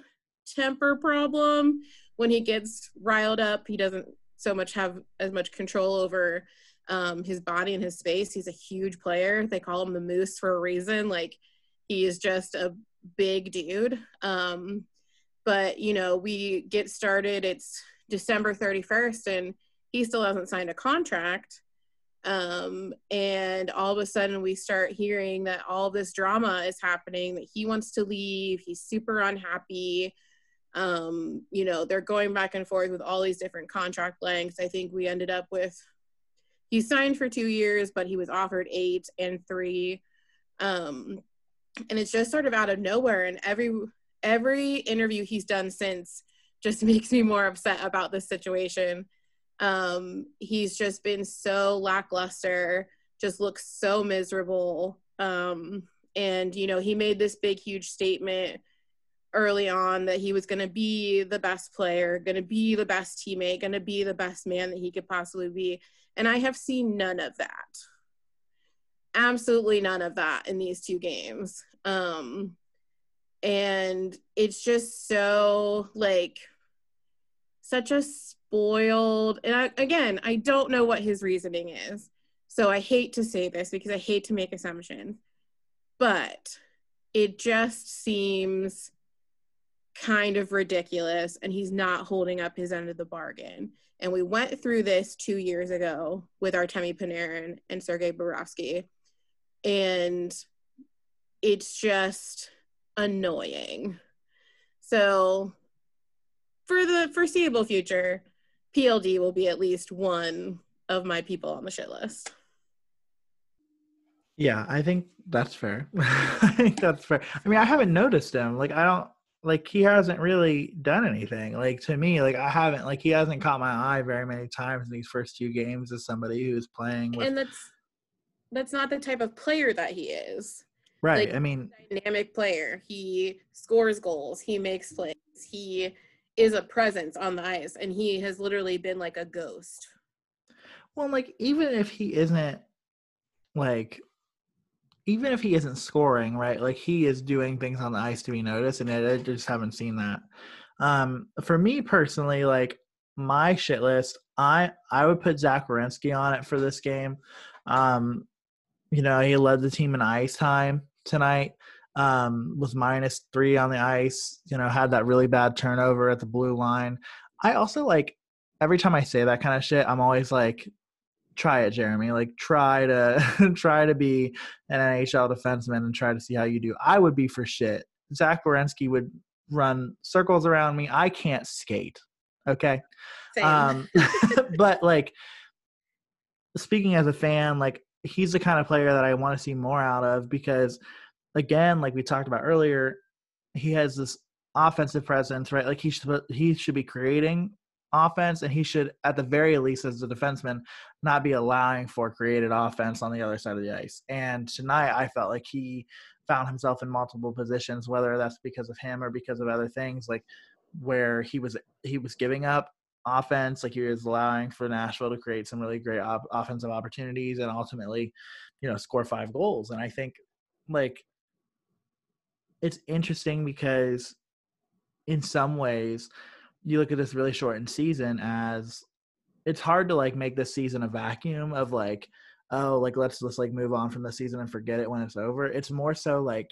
temper problem when he gets riled up. He doesn't so much have as much control over um, his body and his space. He's a huge player. They call him the Moose for a reason. Like he is just a big dude. Um, but you know, we get started. It's December 31st, and he still hasn't signed a contract. Um, and all of a sudden, we start hearing that all this drama is happening. That he wants to leave. He's super unhappy um, you know, they're going back and forth with all these different contract lengths. I think we ended up with he signed for two years, but he was offered eight and three. Um, and it's just sort of out of nowhere. And every every interview he's done since just makes me more upset about this situation. Um, he's just been so lackluster, just looks so miserable. Um, and you know, he made this big, huge statement early on that he was going to be the best player, going to be the best teammate, going to be the best man that he could possibly be. And I have seen none of that. Absolutely none of that in these two games. Um, and it's just so like such a spoiled and I, again i don't know what his reasoning is so i hate to say this because i hate to make assumptions but it just seems kind of ridiculous and he's not holding up his end of the bargain and we went through this two years ago with Artemi Panarin and Sergei Bobrovsky and it's just annoying so for the foreseeable future, PLD will be at least one of my people on the shit list. Yeah, I think that's fair. I think that's fair. I mean, I haven't noticed him. Like, I don't like he hasn't really done anything. Like to me, like I haven't like he hasn't caught my eye very many times in these first two games as somebody who's playing. With... And that's that's not the type of player that he is. Right. Like, I mean, dynamic player. He scores goals. He makes plays. He is a presence on the ice and he has literally been like a ghost well like even if he isn't like even if he isn't scoring right like he is doing things on the ice to be noticed and i just haven't seen that um for me personally like my shit list i i would put zach Werenski on it for this game um you know he led the team in ice time tonight um, was minus three on the ice. You know, had that really bad turnover at the blue line. I also like every time I say that kind of shit, I'm always like, try it, Jeremy. Like try to try to be an NHL defenseman and try to see how you do. I would be for shit. Zach Werenski would run circles around me. I can't skate. Okay. Um, but like speaking as a fan, like he's the kind of player that I want to see more out of because again, like we talked about earlier, he has this offensive presence, right? Like he should he should be creating offense, and he should, at the very least, as a defenseman, not be allowing for created offense on the other side of the ice. And tonight, I felt like he found himself in multiple positions, whether that's because of him or because of other things, like where he was he was giving up offense, like he was allowing for Nashville to create some really great op- offensive opportunities and ultimately, you know, score five goals. And I think like it's interesting because in some ways you look at this really shortened season as it's hard to like make this season a vacuum of like oh like let's just like move on from the season and forget it when it's over it's more so like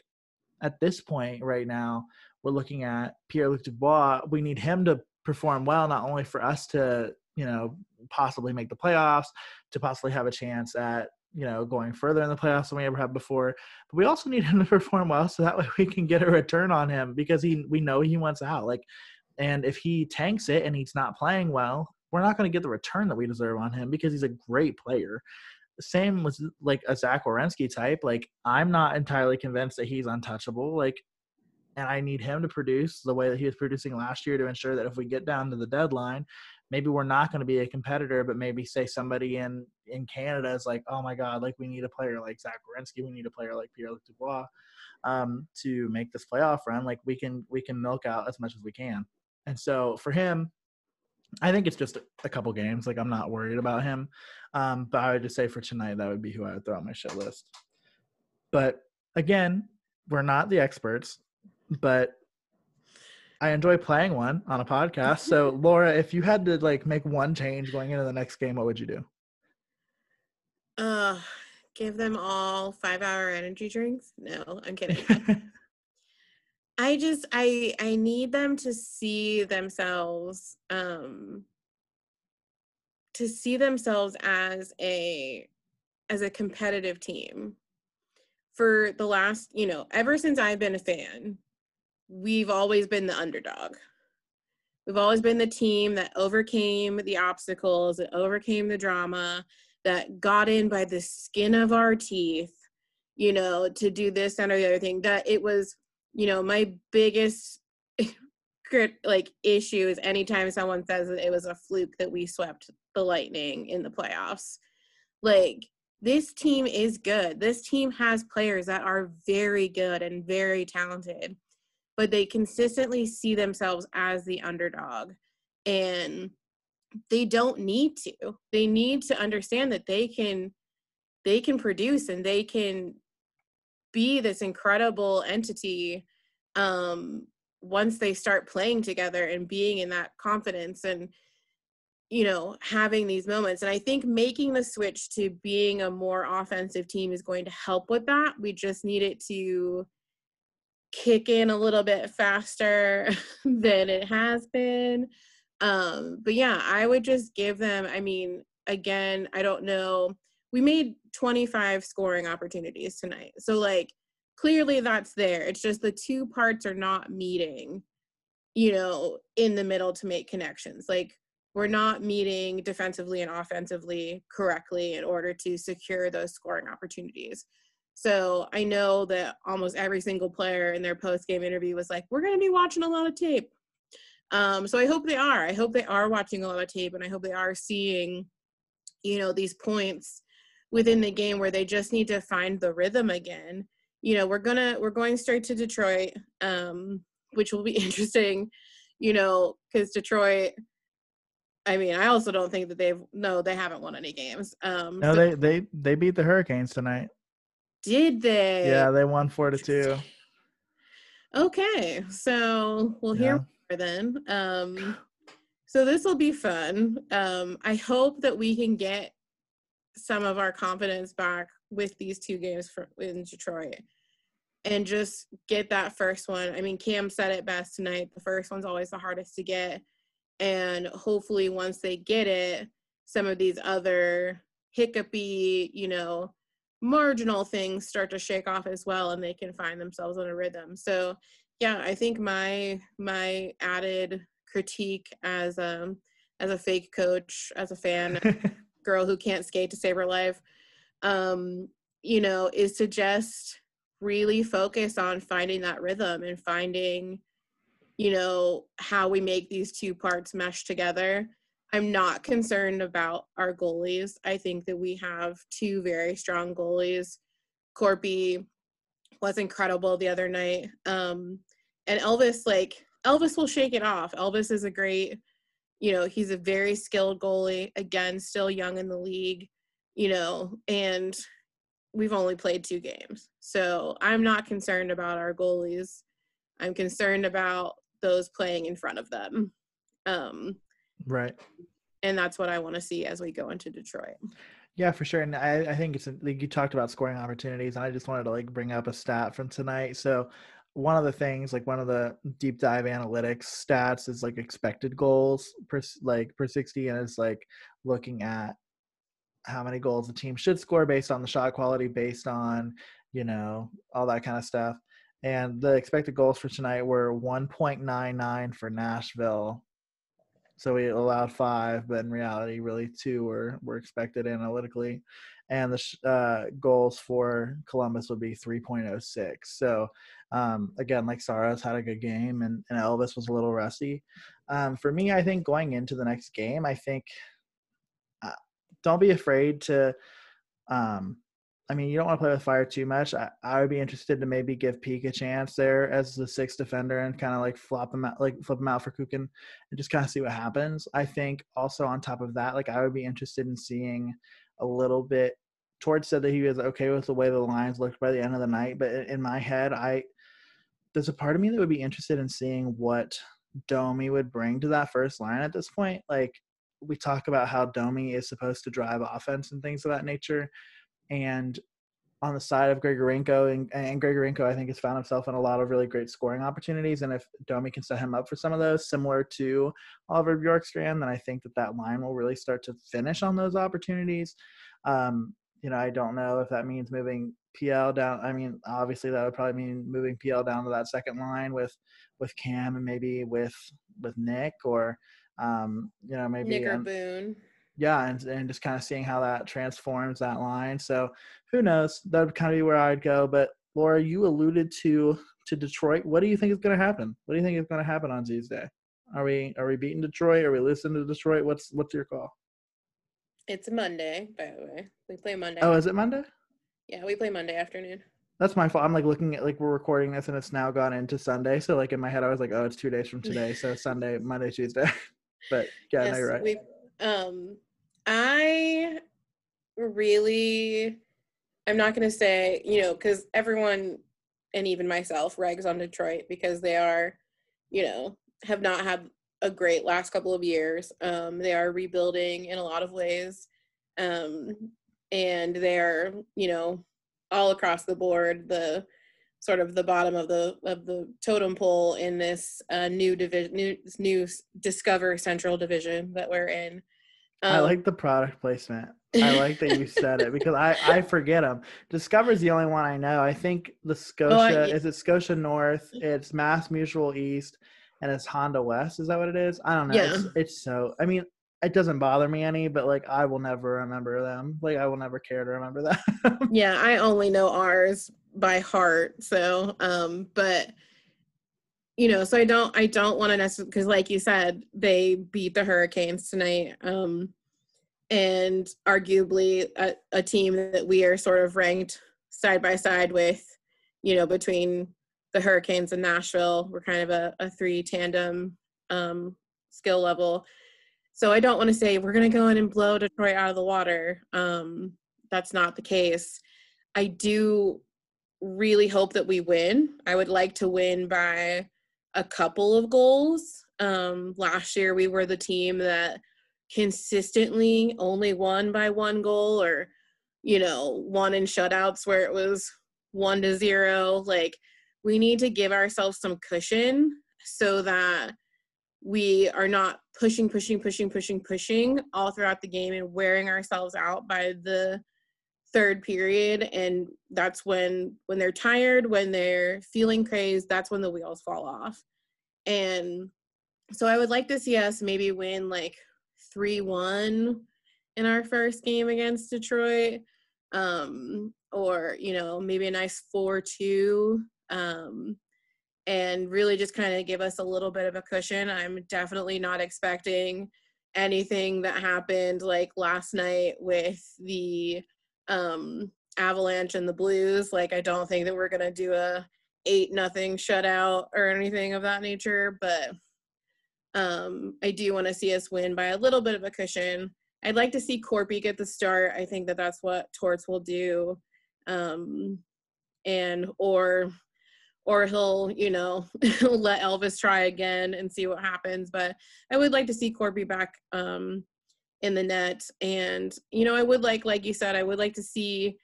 at this point right now we're looking at pierre-luc dubois we need him to perform well not only for us to you know possibly make the playoffs to possibly have a chance at you know, going further in the playoffs than we ever have before. But we also need him to perform well so that way we can get a return on him because he we know he wants out. Like and if he tanks it and he's not playing well, we're not going to get the return that we deserve on him because he's a great player. Same with like a Zach Werenski type. Like I'm not entirely convinced that he's untouchable. Like and I need him to produce the way that he was producing last year to ensure that if we get down to the deadline maybe we're not going to be a competitor, but maybe say somebody in in Canada is like, oh my god, like we need a player like Zach Werenski, we need a player like Pierre Luc Dubois um, to make this playoff run. Like we can we can milk out as much as we can. And so for him, I think it's just a, a couple games. Like I'm not worried about him. Um, but I would just say for tonight, that would be who I would throw on my shit list. But again, we're not the experts, but I enjoy playing one on a podcast. So, Laura, if you had to like make one change going into the next game, what would you do? Uh, give them all five hour energy drinks. No, I'm kidding. I just I I need them to see themselves um to see themselves as a as a competitive team. For the last, you know, ever since I've been a fan, we've always been the underdog. We've always been the team that overcame the obstacles, that overcame the drama, that got in by the skin of our teeth, you know, to do this and or the other thing. That it was, you know, my biggest like issue is anytime someone says that it was a fluke that we swept the lightning in the playoffs. Like this team is good. This team has players that are very good and very talented but they consistently see themselves as the underdog and they don't need to they need to understand that they can they can produce and they can be this incredible entity um once they start playing together and being in that confidence and you know having these moments. And i think making the switch to being a more offensive team is going to help with that. We just need it to kick in a little bit faster than it has been. Um but yeah i would just give them i mean again i don't know we made 25 scoring opportunities tonight so like clearly that's there it's just the two parts are not meeting you know in the middle to make connections like we're not meeting defensively and offensively correctly in order to secure those scoring opportunities so I know that almost every single player in their post game interview was like, we're going to be watching a lot of tape. Um, so I hope they are. I hope they are watching a lot of tape and I hope they are seeing, you know, these points within the game where they just need to find the rhythm again. You know, we're gonna we're going straight to Detroit, um, which will be interesting, you know, because Detroit I mean, I also don't think that they've no, they haven't won any games. Um, no, they they they beat the Hurricanes tonight. Did they? Yeah, they won four to two. Okay, so we'll hear yeah. more then. Um, so this will be fun. Um, I hope that we can get some of our confidence back with these two games for, in Detroit and just get that first one. I mean, Cam said it best tonight. The first one's always the hardest to get. And hopefully, once they get it, some of these other hiccupy, you know, marginal things start to shake off as well and they can find themselves in a rhythm so yeah i think my my added critique as um as a fake coach as a fan girl who can't skate to save her life um you know is to just really focus on finding that rhythm and finding you know how we make these two parts mesh together I'm not concerned about our goalies. I think that we have two very strong goalies. Korpi was incredible the other night. Um, and Elvis, like, Elvis will shake it off. Elvis is a great, you know, he's a very skilled goalie. Again, still young in the league, you know, and we've only played two games. So I'm not concerned about our goalies. I'm concerned about those playing in front of them. Um, Right. And that's what I want to see as we go into Detroit. Yeah, for sure. And I, I think it's like you talked about scoring opportunities, and I just wanted to like bring up a stat from tonight. So one of the things, like one of the deep dive analytics stats, is like expected goals per like per sixty, and it's like looking at how many goals the team should score based on the shot quality, based on you know all that kind of stuff. And the expected goals for tonight were 1.99 for Nashville, so we allowed five, but in reality, really two were were expected analytically, and the uh, goals for Columbus would be 3.06. So um, again, like Saros had a good game, and, and Elvis was a little rusty. Um, for me, I think going into the next game, I think uh, don't be afraid to um, I mean, you don't want to play with fire too much. I, I would be interested to maybe give Peeke a chance there as the sixth defender and kind of like flop him out, like flip him out for Kukan and just kind of see what happens. I think also on top of that, like I would be interested in seeing a little bit. Torts said that he was okay with the way the lines looked by the end of the night, but in my head, I there's a part of me that would be interested in seeing what Domi would bring to that first line at this point. Like we talk about how Domi is supposed to drive offense and things of that nature and on the side of Grigorenko, and, and Grigorenko, I think, has found himself in a lot of really great scoring opportunities. And if Domi can set him up for some of those, similar to Oliver Bjorkstrand, then I think that that line will really start to finish on those opportunities. Um, you know, I don't know if that means moving PL down. I mean, obviously that would probably mean moving PL down to that second line with with Cam and maybe with with Nick or um, you know maybe Nick or Boone yeah, and, and just kind of seeing how that transforms that line. So who knows? That would kind of be where I'd go. But Laura, you alluded to to Detroit. What do you think is going to happen? What do you think is going to happen on Tuesday? Are we are we beating Detroit? Are we listening to Detroit? What's what's your call? It's Monday, by the way. We play Monday. Oh, is it Monday? Yeah, we play Monday afternoon. That's my fault. I'm like looking at like we're recording this and it's now gone into Sunday. So like in my head I was like, oh, it's two days from today. So Sunday, Monday, Tuesday. but yeah, yes, no, you're right. We um I really, I'm not going to say, you know, because everyone, and even myself, rags on Detroit because they are you know, have not had a great last couple of years. Um, they are rebuilding in a lot of ways. Um, and they're, you know, all across the board, the sort of the bottom of the of the totem pole in this uh, new division, new new Discover Central division that we're in. Um, I like the product placement. I like that you said it because I I forget them. Discover's the only one I know. I think the Scotia oh, I, is it Scotia North. It's Mass Mutual East, and it's Honda West. Is that what it is? I don't know. Yeah. It's, it's so. I mean, it doesn't bother me any, but like I will never remember them. Like I will never care to remember that. yeah, I only know ours by heart. So, um, but you know, so I don't I don't want to necessarily because like you said, they beat the Hurricanes tonight. Um and arguably a, a team that we are sort of ranked side by side with, you know, between the Hurricanes and Nashville. We're kind of a, a three tandem um skill level. So I don't want to say we're going to go in and blow Detroit out of the water. Um, that's not the case. I do really hope that we win. I would like to win by a couple of goals. Um, last year, we were the team that consistently only won by one goal or, you know, won in shutouts where it was one to zero. Like, we need to give ourselves some cushion so that we are not pushing, pushing, pushing, pushing, pushing all throughout the game and wearing ourselves out by the third period. And that's when when they're tired when they're feeling crazed that's when the wheels fall off. And so i would like to see us maybe win like 3-1 in our first game against detroit um or you know maybe a nice 4-2 um and really just kind of give us a little bit of a cushion. I'm definitely not expecting anything that happened like last night with the um Avalanche and the Blues. Like I don't think that we're gonna do a eight nothing shutout or anything of that nature, but um I do want to see us win by a little bit of a cushion. I'd like to see Korpi get the start. I think that that's what Torts will do. Um and or or he'll, you know, let Elvis try again and see what happens. But I would like to see Korpi back um, in the net. And, you know, I would like, like you said, I would like to see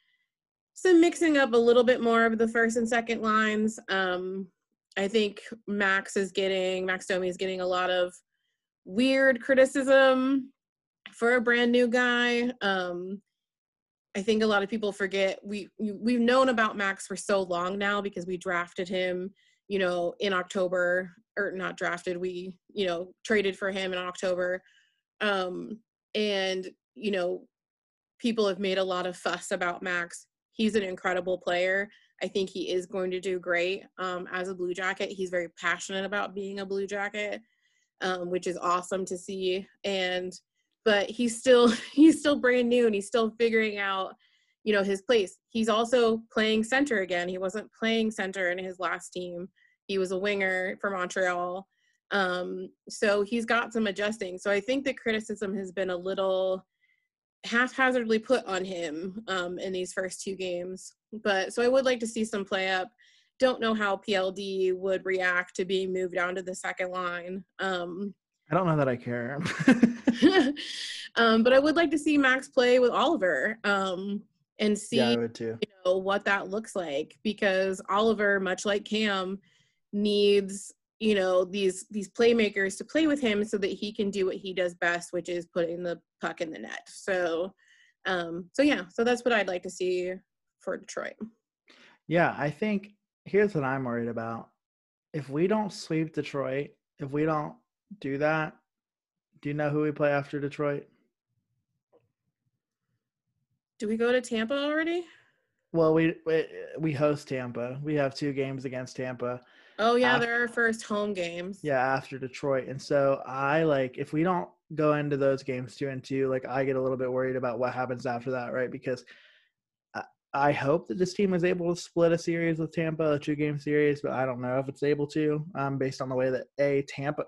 some mixing up a little bit more of the first and second lines. Um, I think Max is getting, Max Domi is getting a lot of weird criticism for a brand new guy. Um, I think a lot of people forget we we've known about Max for so long now because we drafted him, you know, in October or not drafted, we, you know, traded for him in October. Um and you know, people have made a lot of fuss about Max. He's an incredible player. I think he is going to do great um, as a Blue Jacket. He's very passionate about being a Blue Jacket, um, which is awesome to see. And but he's still he's still brand new and he's still figuring out you know his place. He's also playing center again. He wasn't playing center in his last team. He was a winger for montreal. Um, so he's got some adjusting. So i think the criticism has been a little haphazardly put on him um, in these first two games. But so i would like to see some play up. Don't know how pld would react to being moved down to the second line. Um, I don't know that I care. um, but I would like to see Max play with Oliver um, and see yeah, you know, what that looks like because Oliver, much like Cam, needs you know these these playmakers to play with him so that he can do what he does best, which is putting the puck in the net. So, um, so yeah, so that's what I'd like to see for Detroit. Yeah, I think here's what I'm worried about. If we don't sweep Detroit, if we don't do that, do you know who we play after Detroit? Do we go to Tampa already? Well, we we, we host Tampa. We have two games against Tampa. Oh yeah, after, they're our first home games. Yeah, after Detroit. And so I like if we don't go into those games two and two, like I get a little bit worried about what happens after that, right? Because I, I hope that this team is able to split a series with Tampa, a two game series, but I don't know if it's able to, um, based on the way that a Tampa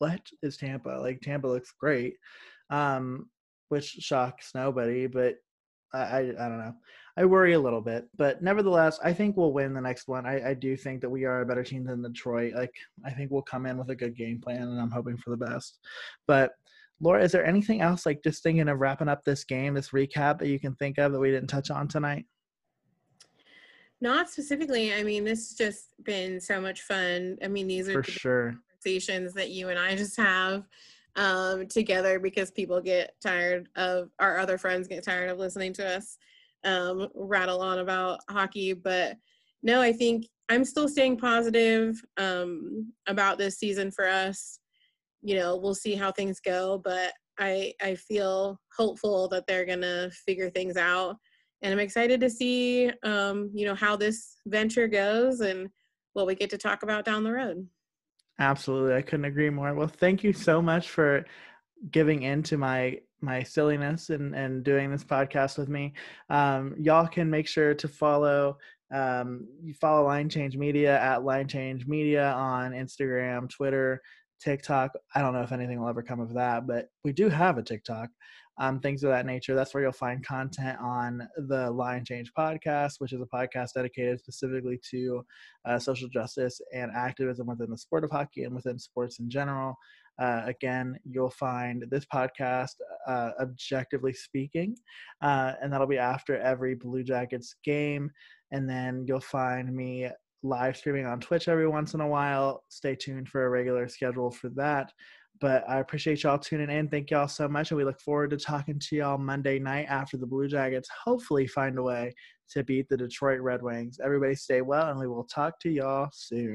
what is Tampa? Like Tampa looks great, um, which shocks nobody. But I, I, I don't know. I worry a little bit, but nevertheless, I think we'll win the next one. I, I do think that we are a better team than Detroit. Like I think we'll come in with a good game plan, and I'm hoping for the best. But Laura, is there anything else like just thinking of wrapping up this game, this recap that you can think of that we didn't touch on tonight? Not specifically. I mean, this has just been so much fun. I mean, these are for sure conversations that you and I just have um, together because people get tired of our other friends get tired of listening to us um, rattle on about hockey. But no, I think I'm still staying positive um, about this season for us. You know, we'll see how things go, but I I feel hopeful that they're gonna figure things out, and I'm excited to see um, you know how this venture goes and what we get to talk about down the road. Absolutely. I couldn't agree more. Well, thank you so much for giving in to my my silliness and and doing this podcast with me. Um, y'all can make sure to follow um, you follow Line Change Media at Line Change Media on Instagram, Twitter, TikTok. I don't know if anything will ever come of that, but we do have a TikTok um, things of that nature. That's where you'll find content on the Line Change podcast, which is a podcast dedicated specifically to uh, social justice and activism within the sport of hockey and within sports in general. Uh, again, you'll find this podcast, uh, objectively speaking, uh, and that'll be after every Blue Jackets game. And then you'll find me live streaming on Twitch every once in a while. Stay tuned for a regular schedule for that. But I appreciate y'all tuning in. Thank y'all so much. And we look forward to talking to y'all Monday night after the Blue Jackets hopefully find a way to beat the Detroit Red Wings. Everybody stay well, and we will talk to y'all soon.